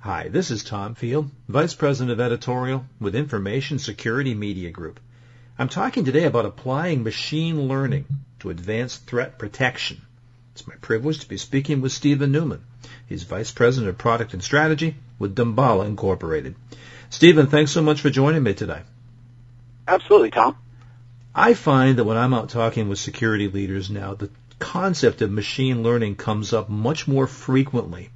Hi, this is Tom Field, Vice President of Editorial with Information Security Media Group. I'm talking today about applying machine learning to advanced threat protection. It's my privilege to be speaking with Stephen Newman. He's Vice President of Product and Strategy with Damballa Incorporated. Stephen, thanks so much for joining me today. Absolutely, Tom. I find that when I'm out talking with security leaders now, the concept of machine learning comes up much more frequently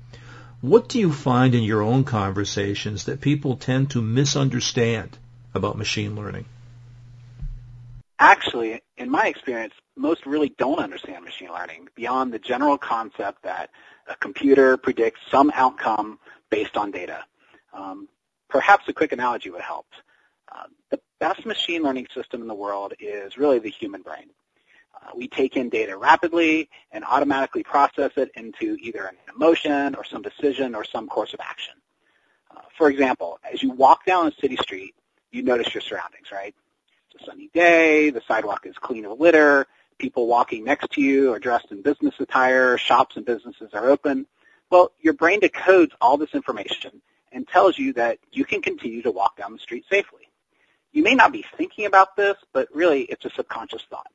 what do you find in your own conversations that people tend to misunderstand about machine learning? Actually, in my experience, most really don't understand machine learning beyond the general concept that a computer predicts some outcome based on data. Um, perhaps a quick analogy would help. Uh, the best machine learning system in the world is really the human brain. Uh, we take in data rapidly and automatically process it into either an emotion or some decision or some course of action. Uh, for example, as you walk down a city street, you notice your surroundings, right? It's a sunny day, the sidewalk is clean of litter, people walking next to you are dressed in business attire, shops and businesses are open. Well, your brain decodes all this information and tells you that you can continue to walk down the street safely. You may not be thinking about this, but really it's a subconscious thought.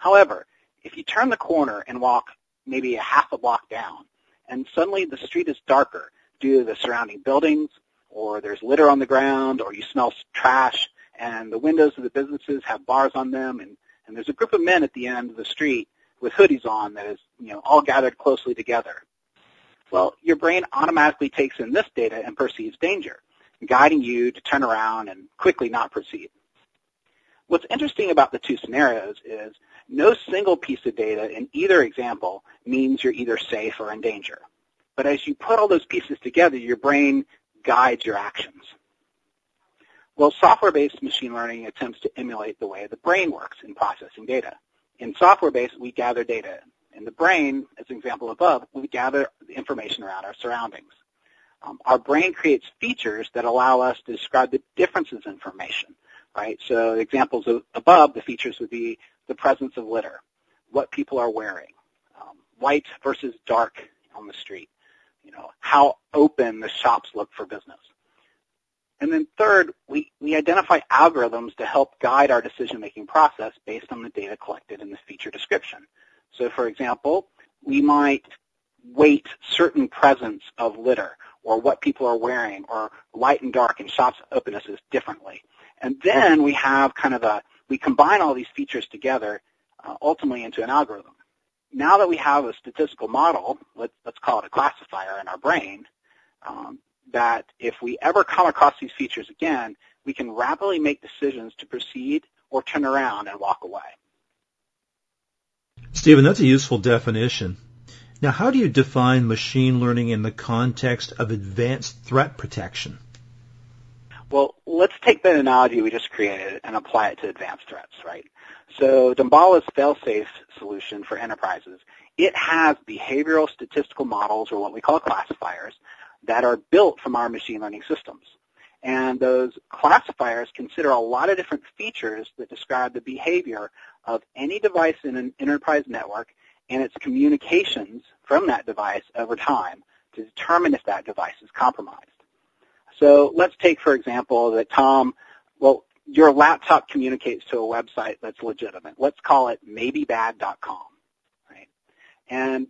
However, if you turn the corner and walk maybe a half a block down, and suddenly the street is darker due to the surrounding buildings, or there's litter on the ground, or you smell trash, and the windows of the businesses have bars on them, and, and there's a group of men at the end of the street with hoodies on that is, you know, all gathered closely together. Well, your brain automatically takes in this data and perceives danger, guiding you to turn around and quickly not proceed. What's interesting about the two scenarios is no single piece of data in either example means you're either safe or in danger. But as you put all those pieces together, your brain guides your actions. Well, software-based machine learning attempts to emulate the way the brain works in processing data. In software-based, we gather data. In the brain, as an example above, we gather information around our surroundings. Um, our brain creates features that allow us to describe the differences in information right? So examples of, above, the features would be the presence of litter, what people are wearing, um, white versus dark on the street, you know, how open the shops look for business. And then third, we, we identify algorithms to help guide our decision-making process based on the data collected in the feature description. So for example, we might weight certain presence of litter or what people are wearing or light and dark and shops opennesses differently. And then we have kind of a, we combine all these features together uh, ultimately into an algorithm. Now that we have a statistical model, let's, let's call it a classifier in our brain, um, that if we ever come across these features again, we can rapidly make decisions to proceed or turn around and walk away. Stephen, that's a useful definition. Now, how do you define machine learning in the context of advanced threat protection? Well, let's take that analogy we just created and apply it to advanced threats, right? So Damballa's fail-safe solution for enterprises, it has behavioral statistical models, or what we call classifiers, that are built from our machine learning systems. And those classifiers consider a lot of different features that describe the behavior of any device in an enterprise network and its communications from that device over time to determine if that device is compromised. So let's take, for example, that Tom, well, your laptop communicates to a website that's legitimate. Let's call it maybebad.com, right? And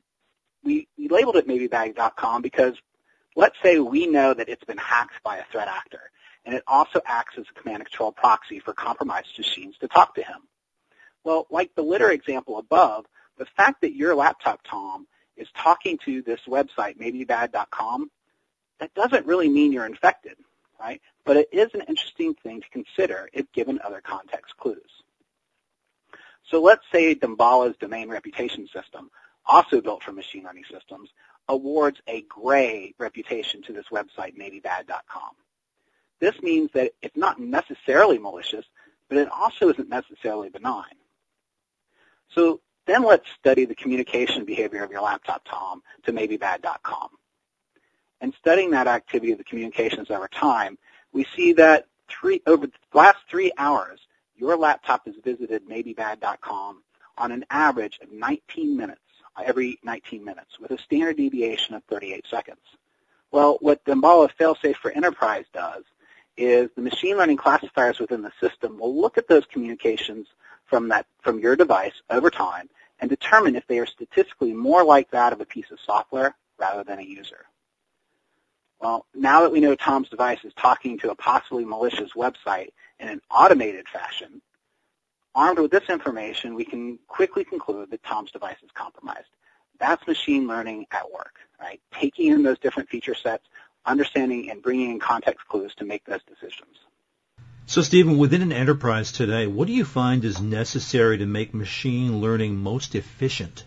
we, we labeled it maybebad.com because let's say we know that it's been hacked by a threat actor, and it also acts as a command and control proxy for compromised machines to talk to him. Well, like the litter example above, the fact that your laptop, Tom, is talking to this website, maybebad.com, that doesn't really mean you're infected, right? But it is an interesting thing to consider if given other context clues. So let's say Damballa's domain reputation system, also built from machine learning systems, awards a gray reputation to this website, maybebad.com. This means that it's not necessarily malicious, but it also isn't necessarily benign. So then let's study the communication behavior of your laptop, Tom, to maybebad.com. And studying that activity of the communications over time, we see that three, over the last three hours, your laptop has visited maybebad.com on an average of 19 minutes, uh, every 19 minutes, with a standard deviation of 38 seconds. Well, what Damballa Failsafe for Enterprise does is the machine learning classifiers within the system will look at those communications from that from your device over time and determine if they are statistically more like that of a piece of software rather than a user. Well, now that we know Tom's device is talking to a possibly malicious website in an automated fashion, armed with this information, we can quickly conclude that Tom's device is compromised. That's machine learning at work, right? Taking in those different feature sets, understanding and bringing in context clues to make those decisions. So, Stephen, within an enterprise today, what do you find is necessary to make machine learning most efficient?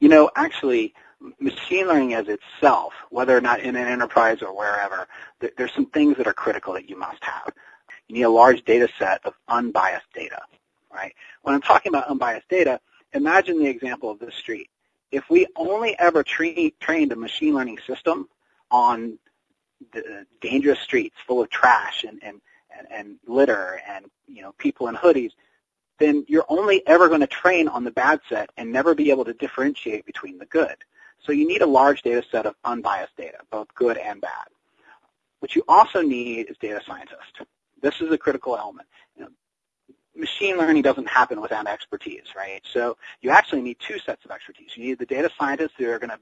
You know, actually, machine learning as itself, whether or not in an enterprise or wherever, there's some things that are critical that you must have. You need a large data set of unbiased data, right? When I'm talking about unbiased data, imagine the example of the street. If we only ever tra- trained a machine learning system on the dangerous streets full of trash and, and, and, and litter and you know people in hoodies, then you're only ever going to train on the bad set and never be able to differentiate between the good. So you need a large data set of unbiased data, both good and bad. What you also need is data scientists. This is a critical element. You know, machine learning doesn't happen without expertise, right? So you actually need two sets of expertise. You need the data scientists who are going to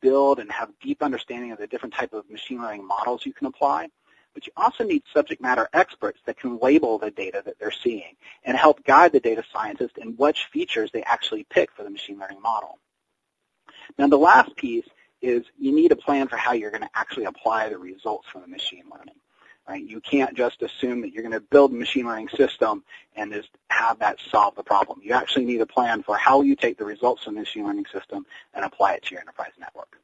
build and have deep understanding of the different type of machine learning models you can apply. But you also need subject matter experts that can label the data that they're seeing and help guide the data scientist in which features they actually pick for the machine learning model. Now the last piece is you need a plan for how you're going to actually apply the results from the machine learning. Right? You can't just assume that you're going to build a machine learning system and just have that solve the problem. You actually need a plan for how you take the results from the machine learning system and apply it to your enterprise network.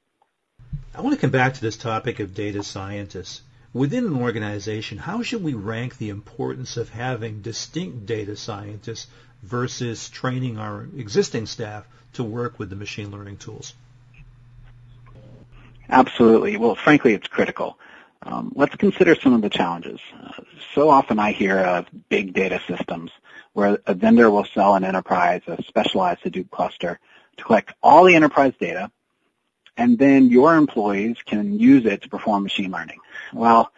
I want to come back to this topic of data scientists. Within an organization, how should we rank the importance of having distinct data scientists versus training our existing staff to work with the machine learning tools? Absolutely. Well, frankly, it's critical. Um, let's consider some of the challenges. Uh, so often I hear of big data systems where a vendor will sell an enterprise a specialized Hadoop cluster to collect all the enterprise data, and then your employees can use it to perform machine learning. Well,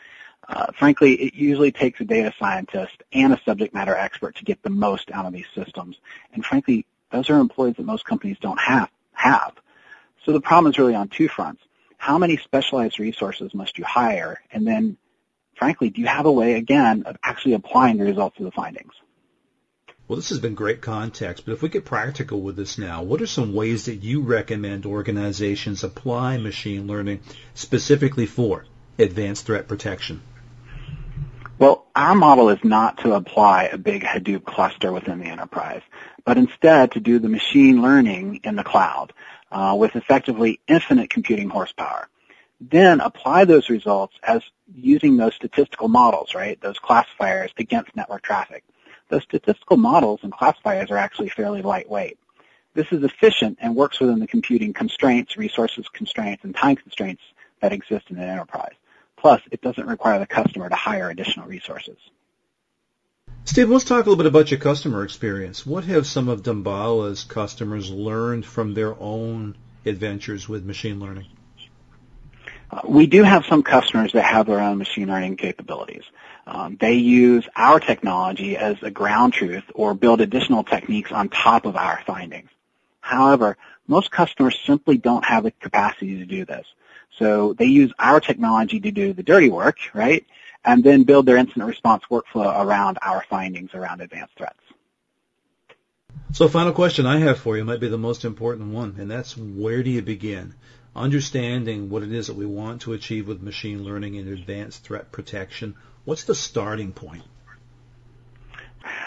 uh, frankly, it usually takes a data scientist and a subject matter expert to get the most out of these systems. And frankly, those are employees that most companies don't have. have. So the problem is really on two fronts how many specialized resources must you hire? And then, frankly, do you have a way, again, of actually applying the results of the findings? Well, this has been great context, but if we get practical with this now, what are some ways that you recommend organizations apply machine learning specifically for advanced threat protection? Well, our model is not to apply a big Hadoop cluster within the enterprise, but instead to do the machine learning in the cloud uh, with effectively infinite computing horsepower. Then apply those results as using those statistical models, right, those classifiers against network traffic. Those statistical models and classifiers are actually fairly lightweight. This is efficient and works within the computing constraints, resources constraints, and time constraints that exist in an enterprise. Plus, it doesn't require the customer to hire additional resources. Steve, let's talk a little bit about your customer experience. What have some of Damballa's customers learned from their own adventures with machine learning? Uh, we do have some customers that have their own machine learning capabilities. Um, they use our technology as a ground truth or build additional techniques on top of our findings. However, most customers simply don't have the capacity to do this. So they use our technology to do the dirty work, right? and then build their incident response workflow around our findings around advanced threats. So final question I have for you might be the most important one, and that's where do you begin? Understanding what it is that we want to achieve with machine learning and advanced threat protection, what's the starting point?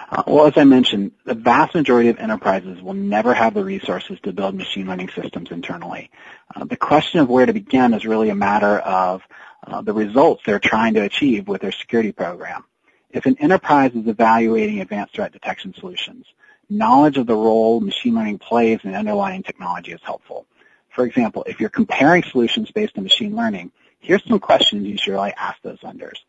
Uh, well, as I mentioned, the vast majority of enterprises will never have the resources to build machine learning systems internally. Uh, the question of where to begin is really a matter of uh, the results they're trying to achieve with their security program. If an enterprise is evaluating advanced threat detection solutions, knowledge of the role machine learning plays in underlying technology is helpful. For example, if you're comparing solutions based on machine learning, here's some questions you should really ask those vendors.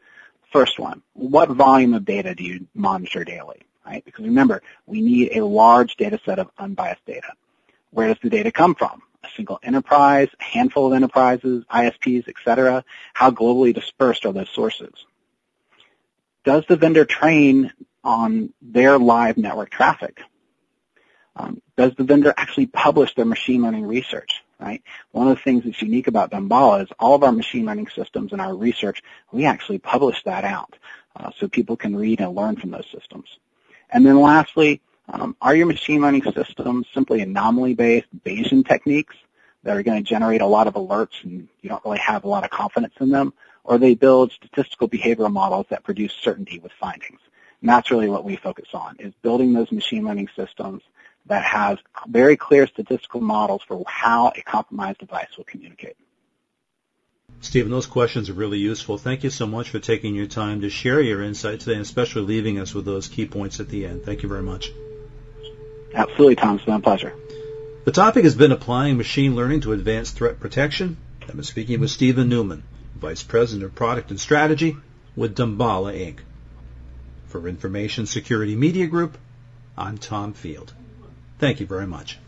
First one, what volume of data do you monitor daily? Right? Because remember, we need a large data set of unbiased data. Where does the data come from? a single enterprise, a handful of enterprises, ISPs, etc.? How globally dispersed are those sources? Does the vendor train on their live network traffic? Um, does the vendor actually publish their machine learning research? Right. One of the things that's unique about Damballa is all of our machine learning systems and our research, we actually publish that out uh, so people can read and learn from those systems. And then lastly, um, are your machine learning systems simply anomaly-based Bayesian techniques that are going to generate a lot of alerts and you don't really have a lot of confidence in them? Or they build statistical behavioral models that produce certainty with findings? And that's really what we focus on, is building those machine learning systems that have very clear statistical models for how a compromised device will communicate. Stephen, those questions are really useful. Thank you so much for taking your time to share your insight today and especially leaving us with those key points at the end. Thank you very much. Absolutely, Tom. It's been a pleasure. The topic has been applying machine learning to advanced threat protection. I've been speaking with Stephen Newman, Vice President of Product and Strategy with Damballa Inc. For Information Security Media Group, I'm Tom Field. Thank you very much.